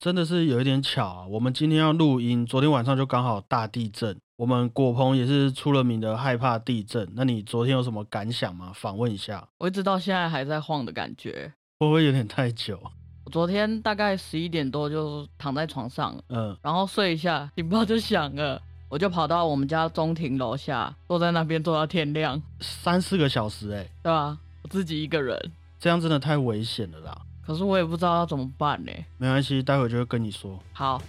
真的是有一点巧啊！我们今天要录音，昨天晚上就刚好大地震。我们果鹏也是出了名的害怕地震。那你昨天有什么感想吗？访问一下。我一直到现在还在晃的感觉，会不会有点太久？我昨天大概十一点多就躺在床上，嗯，然后睡一下，警报就响了，我就跑到我们家中庭楼下，坐在那边坐到天亮，三四个小时，哎，对吧？我自己一个人，这样真的太危险了啦。可是我也不知道要怎么办呢。没关系，待会就会跟你说。好。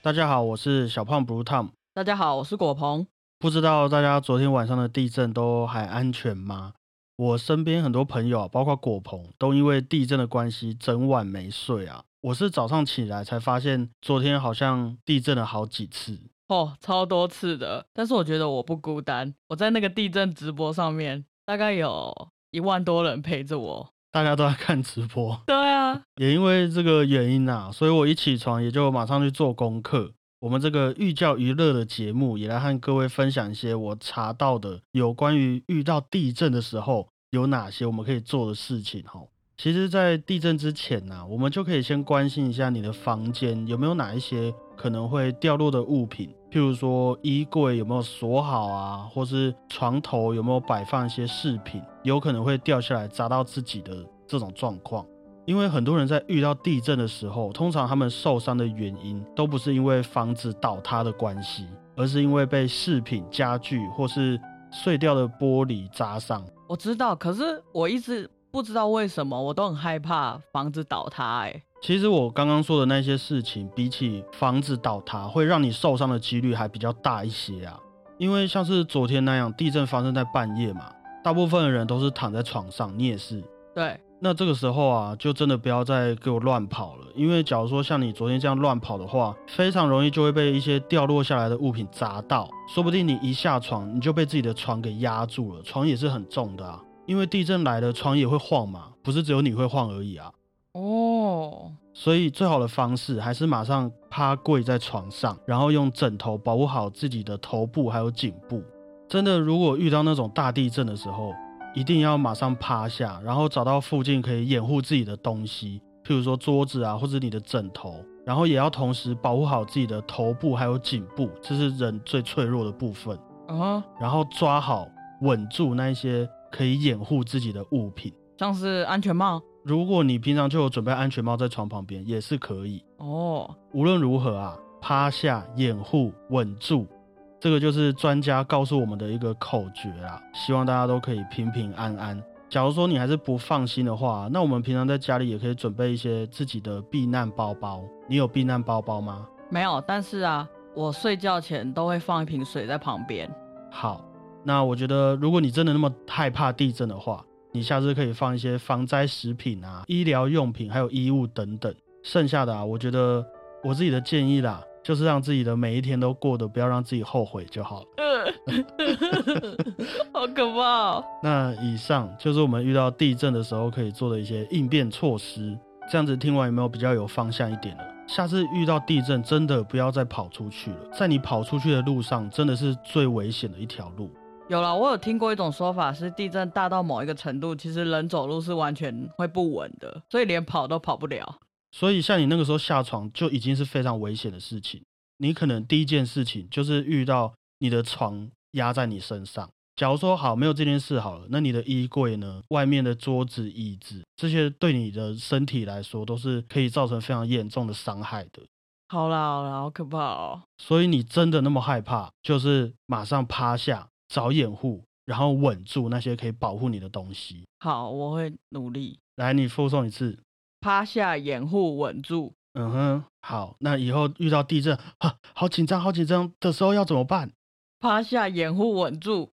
大家好，我是小胖 Blue Tom。大家好，我是果鹏。不知道大家昨天晚上的地震都还安全吗？我身边很多朋友，包括果鹏，都因为地震的关系，整晚没睡啊。我是早上起来才发现，昨天好像地震了好几次。哦，超多次的，但是我觉得我不孤单。我在那个地震直播上面，大概有一万多人陪着我，大家都在看直播。对啊，也因为这个原因啊，所以我一起床也就马上去做功课。我们这个寓教于乐的节目，也来和各位分享一些我查到的有关于遇到地震的时候有哪些我们可以做的事情哈。其实，在地震之前呢，我们就可以先关心一下你的房间有没有哪一些可能会掉落的物品，譬如说衣柜有没有锁好啊，或是床头有没有摆放一些饰品，有可能会掉下来砸到自己的这种状况。因为很多人在遇到地震的时候，通常他们受伤的原因都不是因为房子倒塌的关系，而是因为被饰品、家具或是碎掉的玻璃砸伤。我知道，可是我一直。不知道为什么，我都很害怕房子倒塌。哎，其实我刚刚说的那些事情，比起房子倒塌，会让你受伤的几率还比较大一些啊。因为像是昨天那样，地震发生在半夜嘛，大部分的人都是躺在床上，你也是。对。那这个时候啊，就真的不要再给我乱跑了。因为假如说像你昨天这样乱跑的话，非常容易就会被一些掉落下来的物品砸到，说不定你一下床，你就被自己的床给压住了。床也是很重的啊。因为地震来了，床也会晃嘛，不是只有你会晃而已啊。哦，所以最好的方式还是马上趴跪在床上，然后用枕头保护好自己的头部还有颈部。真的，如果遇到那种大地震的时候，一定要马上趴下，然后找到附近可以掩护自己的东西，譬如说桌子啊，或者你的枕头，然后也要同时保护好自己的头部还有颈部，这是人最脆弱的部分啊。然后抓好稳住那一些。可以掩护自己的物品，像是安全帽。如果你平常就有准备安全帽在床旁边，也是可以哦。无论如何啊，趴下掩护稳住，这个就是专家告诉我们的一个口诀啊。希望大家都可以平平安安。假如说你还是不放心的话，那我们平常在家里也可以准备一些自己的避难包包。你有避难包包吗？没有，但是啊，我睡觉前都会放一瓶水在旁边。好。那我觉得，如果你真的那么害怕地震的话，你下次可以放一些防灾食品啊、医疗用品，还有衣物等等。剩下的啊，我觉得我自己的建议啦，就是让自己的每一天都过得不要让自己后悔就好了。好可怕！哦那以上就是我们遇到地震的时候可以做的一些应变措施。这样子听完有没有比较有方向一点了？下次遇到地震，真的不要再跑出去了。在你跑出去的路上，真的是最危险的一条路。有了，我有听过一种说法，是地震大到某一个程度，其实人走路是完全会不稳的，所以连跑都跑不了。所以像你那个时候下床就已经是非常危险的事情。你可能第一件事情就是遇到你的床压在你身上。假如说好没有这件事好了，那你的衣柜呢？外面的桌子、椅子这些对你的身体来说都是可以造成非常严重的伤害的。好啦好啦，好可怕哦。所以你真的那么害怕，就是马上趴下。找掩护，然后稳住那些可以保护你的东西。好，我会努力。来，你复诵一次：趴下，掩护，稳住。嗯哼，好。那以后遇到地震，哈，好紧张，好紧张的时候要怎么办？趴下，掩护，稳住。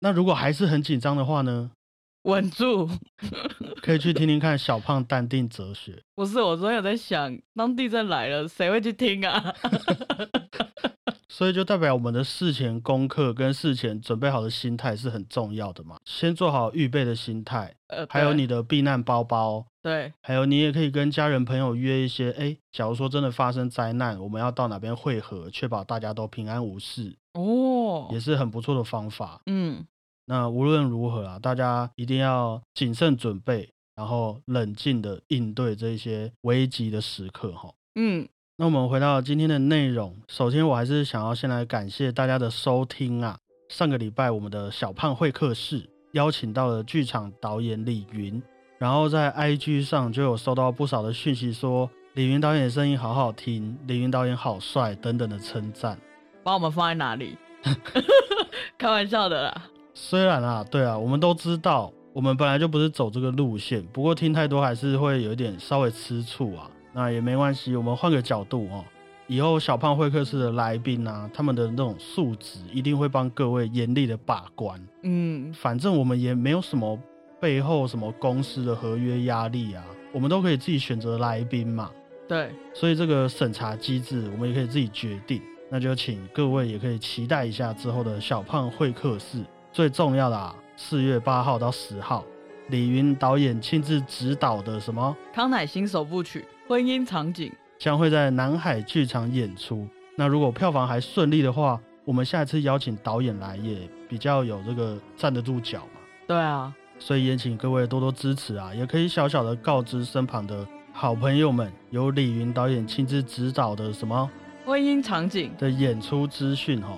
那如果还是很紧张的话呢？稳住。可以去听听看小胖淡定哲学。不是，我昨天有在想，当地震来了，谁会去听啊？所以就代表我们的事前功课跟事前准备好的心态是很重要的嘛。先做好预备的心态，呃，还有你的避难包包，对，还有你也可以跟家人朋友约一些，哎，假如说真的发生灾难，我们要到哪边汇合，确保大家都平安无事哦，也是很不错的方法。嗯，那无论如何啊，大家一定要谨慎准备，然后冷静的应对这些危急的时刻哈。嗯，那我们回到今天的内容，首先我还是想要先来感谢大家的收听啊。上个礼拜我们的小胖会客室邀请到了剧场导演李云。然后在 IG 上就有收到不少的讯息，说李云导演的声音好好听，李云导演好帅等等的称赞。把我们放在哪里？开玩笑的啦。虽然啊，对啊，我们都知道，我们本来就不是走这个路线，不过听太多还是会有一点稍微吃醋啊。那也没关系，我们换个角度哦。以后小胖会客室的来宾啊，他们的那种素质一定会帮各位严厉的把关。嗯，反正我们也没有什么。背后什么公司的合约压力啊，我们都可以自己选择来宾嘛。对，所以这个审查机制我们也可以自己决定。那就请各位也可以期待一下之后的小胖会客室。最重要的啊，四月八号到十号，李云导演亲自指导的什么康乃馨首部曲《婚姻场景》将会在南海剧场演出。那如果票房还顺利的话，我们下一次邀请导演来也比较有这个站得住脚嘛。对啊。所以也请各位多多支持啊！也可以小小的告知身旁的好朋友们，有李云导演亲自指导的什么婚姻场景的演出资讯哈。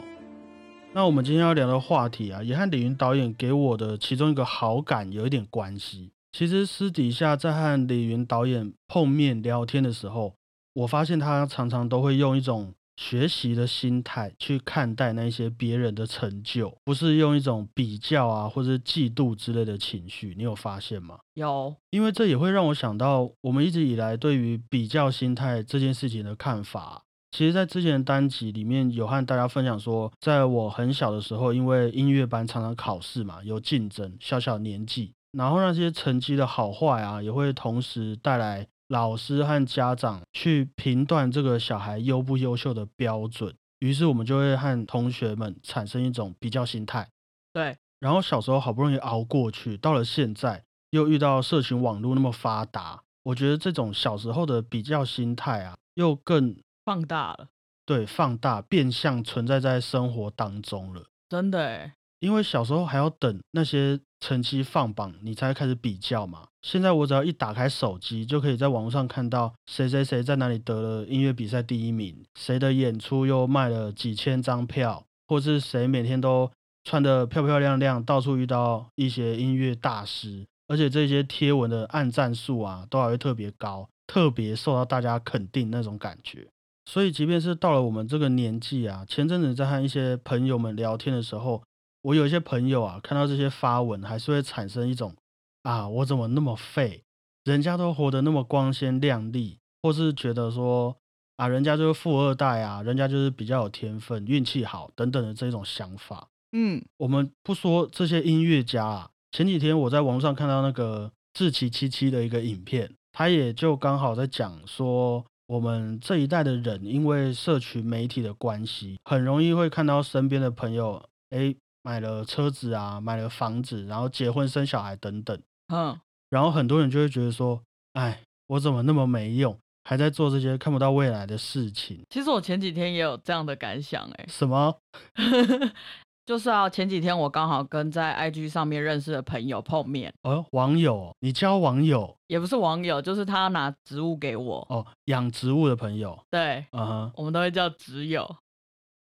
那我们今天要聊的话题啊，也和李云导演给我的其中一个好感有一点关系。其实私底下在和李云导演碰面聊天的时候，我发现他常常都会用一种。学习的心态去看待那些别人的成就，不是用一种比较啊或者嫉妒之类的情绪，你有发现吗？有，因为这也会让我想到我们一直以来对于比较心态这件事情的看法。其实，在之前的单集里面有和大家分享说，在我很小的时候，因为音乐班常常考试嘛，有竞争，小小年纪，然后那些成绩的好坏啊，也会同时带来。老师和家长去评断这个小孩优不优秀的标准，于是我们就会和同学们产生一种比较心态。对，然后小时候好不容易熬过去，到了现在又遇到社群网络那么发达，我觉得这种小时候的比较心态啊，又更放大了。对，放大变相存在在生活当中了。真的，因为小时候还要等那些。成绩放榜，你才开始比较嘛。现在我只要一打开手机，就可以在网络上看到谁谁谁在哪里得了音乐比赛第一名，谁的演出又卖了几千张票，或是谁每天都穿得漂漂亮亮，到处遇到一些音乐大师，而且这些贴文的按赞数啊，都还会特别高，特别受到大家肯定那种感觉。所以，即便是到了我们这个年纪啊，前阵子在和一些朋友们聊天的时候。我有一些朋友啊，看到这些发文，还是会产生一种啊，我怎么那么废？人家都活得那么光鲜亮丽，或是觉得说啊，人家就是富二代啊，人家就是比较有天分、运气好等等的这种想法。嗯，我们不说这些音乐家啊，前几天我在网上看到那个志奇七七的一个影片，他也就刚好在讲说，我们这一代的人因为社群媒体的关系，很容易会看到身边的朋友，哎。买了车子啊，买了房子，然后结婚生小孩等等，嗯，然后很多人就会觉得说，哎，我怎么那么没用，还在做这些看不到未来的事情？其实我前几天也有这样的感想，哎，什么？就是啊，前几天我刚好跟在 IG 上面认识的朋友碰面，哦，网友，你交网友？也不是网友，就是他拿植物给我，哦，养植物的朋友，对，嗯哼，我们都会叫植友。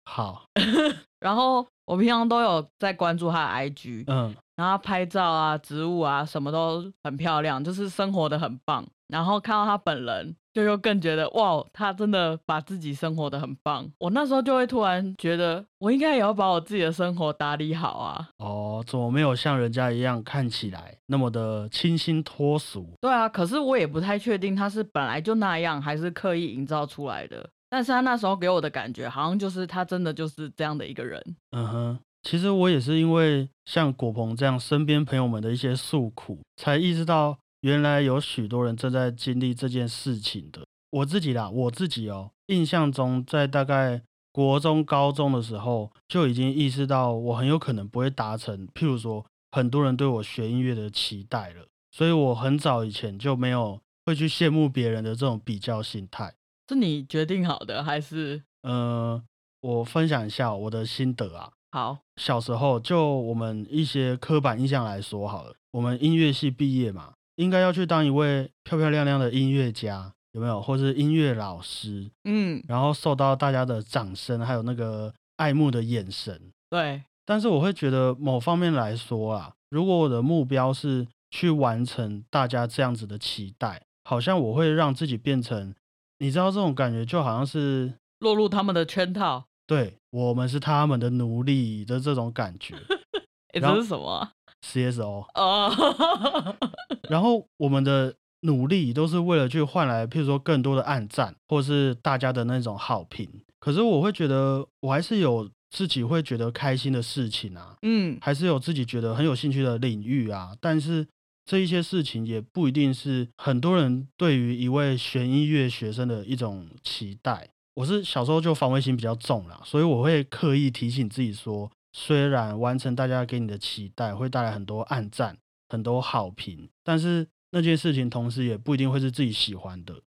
好，然后我平常都有在关注他的 IG，嗯，然后拍照啊、植物啊，什么都很漂亮，就是生活的很棒。然后看到他本人，就又更觉得哇，他真的把自己生活的很棒。我那时候就会突然觉得，我应该也要把我自己的生活打理好啊。哦，怎么没有像人家一样看起来那么的清新脱俗？对啊，可是我也不太确定他是本来就那样，还是刻意营造出来的。但是他那时候给我的感觉，好像就是他真的就是这样的一个人。嗯哼，其实我也是因为像果鹏这样身边朋友们的一些诉苦，才意识到原来有许多人正在经历这件事情的。我自己啦，我自己哦，印象中在大概国中、高中的时候，就已经意识到我很有可能不会达成，譬如说很多人对我学音乐的期待了。所以我很早以前就没有会去羡慕别人的这种比较心态。是你决定好的还是？呃，我分享一下我的心得啊。好，小时候就我们一些刻板印象来说好了，我们音乐系毕业嘛，应该要去当一位漂漂亮亮的音乐家，有没有？或是音乐老师？嗯，然后受到大家的掌声，还有那个爱慕的眼神。对。但是我会觉得某方面来说啊，如果我的目标是去完成大家这样子的期待，好像我会让自己变成。你知道这种感觉就好像是落入他们的圈套，对我们是他们的奴隶的这种感觉。这是什么？CSO 哦。然后我们的努力都是为了去换来，譬如说更多的暗赞，或是大家的那种好评。可是我会觉得，我还是有自己会觉得开心的事情啊，嗯，还是有自己觉得很有兴趣的领域啊，但是。这一些事情也不一定是很多人对于一位学音乐学生的一种期待。我是小时候就防卫心比较重啦，所以我会刻意提醒自己说，虽然完成大家给你的期待会带来很多暗赞、很多好评，但是那件事情同时也不一定会是自己喜欢的。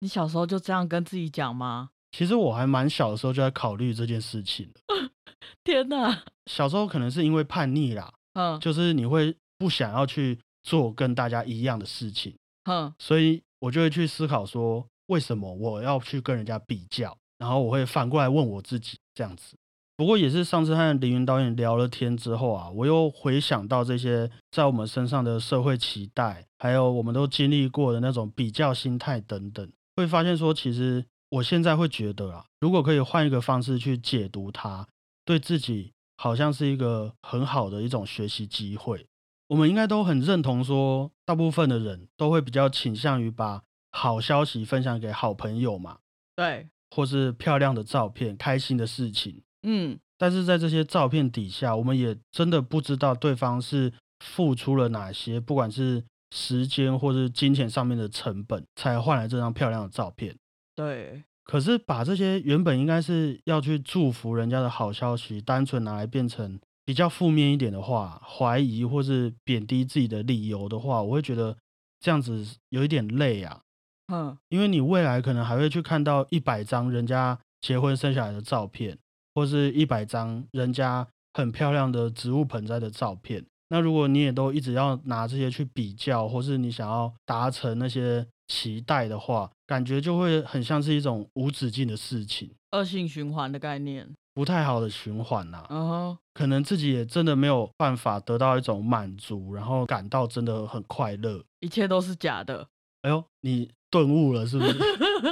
你小时候就这样跟自己讲吗？其实我还蛮小的时候就在考虑这件事情 天哪！小时候可能是因为叛逆啦，嗯，就是你会不想要去。做跟大家一样的事情，嗯，所以我就会去思考说，为什么我要去跟人家比较？然后我会反过来问我自己这样子。不过也是上次和凌云导演聊了天之后啊，我又回想到这些在我们身上的社会期待，还有我们都经历过的那种比较心态等等，会发现说，其实我现在会觉得啊，如果可以换一个方式去解读它，对自己好像是一个很好的一种学习机会。我们应该都很认同，说大部分的人都会比较倾向于把好消息分享给好朋友嘛，对，或是漂亮的照片、开心的事情，嗯，但是在这些照片底下，我们也真的不知道对方是付出了哪些，不管是时间或是金钱上面的成本，才换来这张漂亮的照片。对，可是把这些原本应该是要去祝福人家的好消息，单纯拿来变成。比较负面一点的话，怀疑或是贬低自己的理由的话，我会觉得这样子有一点累啊。嗯，因为你未来可能还会去看到一百张人家结婚生下来的照片，或是一百张人家很漂亮的植物盆栽的照片。那如果你也都一直要拿这些去比较，或是你想要达成那些期待的话，感觉就会很像是一种无止境的事情，恶性循环的概念。不太好的循环呐，嗯，可能自己也真的没有办法得到一种满足，然后感到真的很快乐，一切都是假的。哎呦，你顿悟了是不是？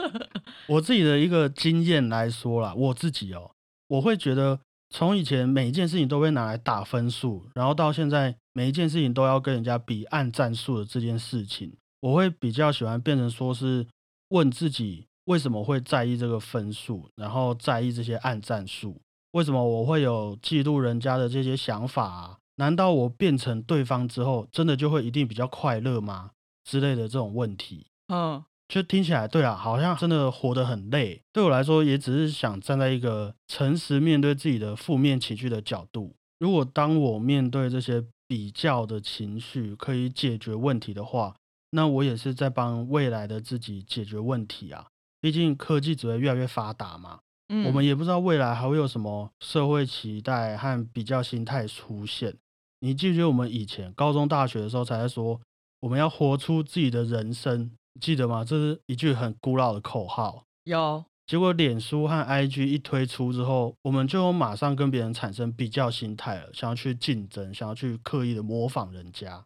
我自己的一个经验来说啦，我自己哦，我会觉得从以前每一件事情都会拿来打分数，然后到现在每一件事情都要跟人家比按战术的这件事情，我会比较喜欢变成说是问自己。为什么会在意这个分数，然后在意这些暗战术？为什么我会有嫉妒人家的这些想法啊？难道我变成对方之后，真的就会一定比较快乐吗？之类的这种问题，嗯，就听起来对啊，好像真的活得很累。对我来说，也只是想站在一个诚实面对自己的负面情绪的角度。如果当我面对这些比较的情绪可以解决问题的话，那我也是在帮未来的自己解决问题啊。毕竟科技只会越来越发达嘛，嗯，我们也不知道未来还会有什么社会期待和比较心态出现。你记不记得我们以前高中、大学的时候才在说我们要活出自己的人生，记得吗？这是一句很古老的口号。有。结果脸书和 IG 一推出之后，我们就马上跟别人产生比较心态了，想要去竞争，想要去刻意的模仿人家。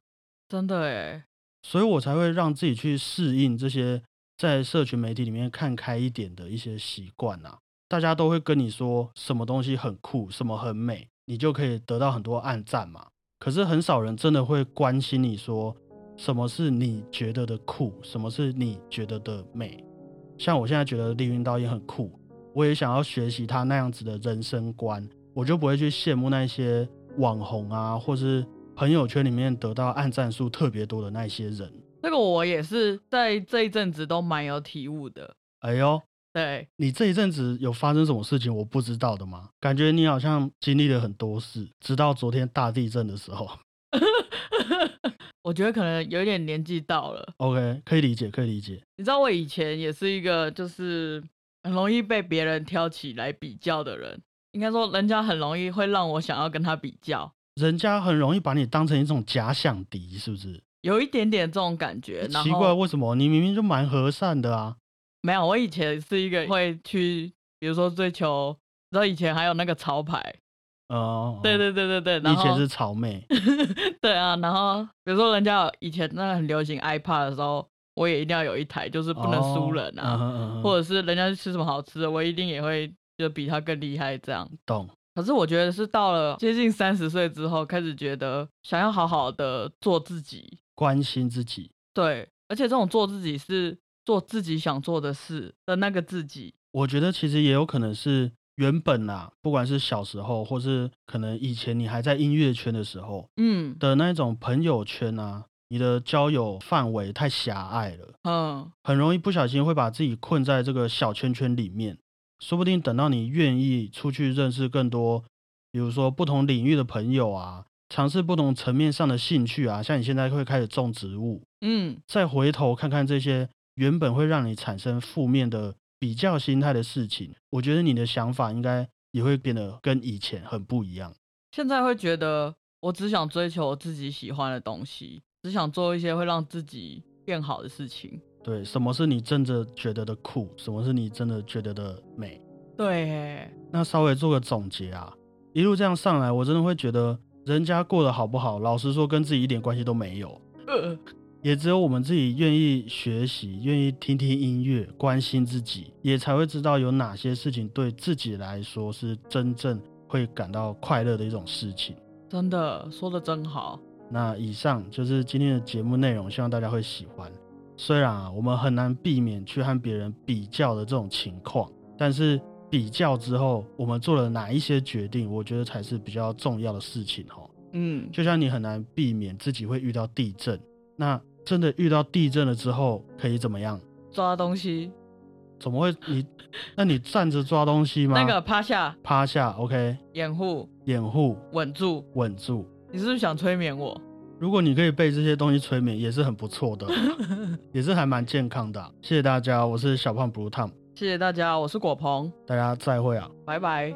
真的诶。所以我才会让自己去适应这些。在社群媒体里面看开一点的一些习惯啊，大家都会跟你说什么东西很酷，什么很美，你就可以得到很多暗赞嘛。可是很少人真的会关心你说什么是你觉得的酷，什么是你觉得的美。像我现在觉得丽云导演很酷，我也想要学习他那样子的人生观，我就不会去羡慕那些网红啊，或是朋友圈里面得到暗赞数特别多的那些人。这个我也是在这一阵子都蛮有体悟的。哎呦，对你这一阵子有发生什么事情我不知道的吗？感觉你好像经历了很多事，直到昨天大地震的时候。我觉得可能有点年纪到了。OK，可以理解，可以理解。你知道我以前也是一个就是很容易被别人挑起来比较的人，应该说人家很容易会让我想要跟他比较，人家很容易把你当成一种假想敌，是不是？有一点点这种感觉。奇怪，为什么你明明就蛮和善的啊？没有，我以前是一个会去，比如说追求，你知道以前还有那个潮牌。哦，对对对对对，以前是草妹，对啊，然后比如说人家以前那很流行 iPad 的时候，我也一定要有一台，就是不能输人啊，或者是人家吃什么好吃的，我一定也会就比他更厉害这样。懂。可是我觉得是到了接近三十岁之后，开始觉得想要好好的做自己，关心自己。对，而且这种做自己是做自己想做的事的那个自己。我觉得其实也有可能是。原本啊，不管是小时候，或是可能以前你还在音乐圈的时候，嗯，的那种朋友圈啊，你的交友范围太狭隘了，嗯，很容易不小心会把自己困在这个小圈圈里面。说不定等到你愿意出去认识更多，比如说不同领域的朋友啊，尝试不同层面上的兴趣啊，像你现在会开始种植物，嗯，再回头看看这些原本会让你产生负面的。比较心态的事情，我觉得你的想法应该也会变得跟以前很不一样。现在会觉得，我只想追求自己喜欢的东西，只想做一些会让自己变好的事情。对，什么是你真的觉得的酷？什么是你真的觉得的美？对。那稍微做个总结啊，一路这样上来，我真的会觉得，人家过得好不好，老实说，跟自己一点关系都没有。也只有我们自己愿意学习，愿意听听音乐，关心自己，也才会知道有哪些事情对自己来说是真正会感到快乐的一种事情。真的说的真好。那以上就是今天的节目内容，希望大家会喜欢。虽然啊，我们很难避免去和别人比较的这种情况，但是比较之后，我们做了哪一些决定，我觉得才是比较重要的事情哦。嗯，就像你很难避免自己会遇到地震，那。真的遇到地震了之后可以怎么样？抓东西？怎么会？你那你站着抓东西吗？那个趴下，趴下，OK。掩护，掩护，稳住，稳住。你是不是想催眠我？如果你可以被这些东西催眠，也是很不错的，也是还蛮健康的。谢谢大家，我是小胖 Blue Tom。谢谢大家，我是果鹏。大家再会啊，拜拜。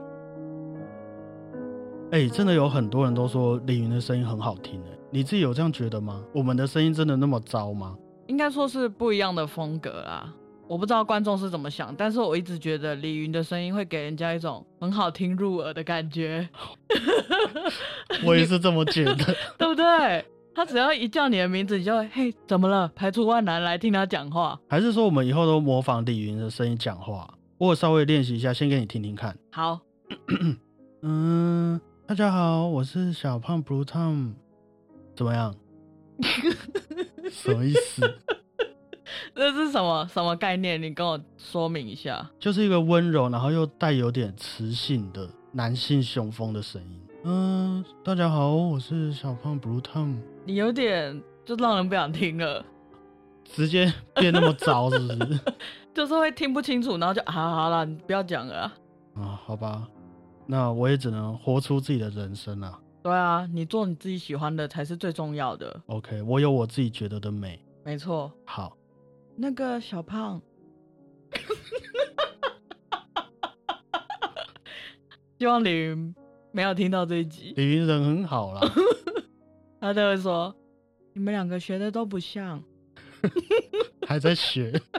哎，真的有很多人都说李云的声音很好听哎。你自己有这样觉得吗？我们的声音真的那么糟吗？应该说是不一样的风格啦。我不知道观众是怎么想，但是我一直觉得李云的声音会给人家一种很好听入耳的感觉。我也是这么觉得，对不对？他只要一叫你的名字，你就会嘿，怎么了？排除万难来听他讲话。还是说我们以后都模仿李云的声音讲话？我稍微练习一下，先给你听听看。好。嗯，大家好，我是小胖 Blue Tom。怎么样？什么意思？这是什么什么概念？你跟我说明一下。就是一个温柔，然后又带有点磁性的男性雄风的声音。嗯，大家好，我是小胖 Blue Tom。你有点就让人不想听了，直接变那么糟，是不是？就是会听不清楚，然后就啊好了，你不要讲了。啊，好吧，那我也只能活出自己的人生了。对啊，你做你自己喜欢的才是最重要的。OK，我有我自己觉得的美。没错。好，那个小胖，希望李云没有听到这一集。李云人很好啦，他都会说你们两个学的都不像，还在学。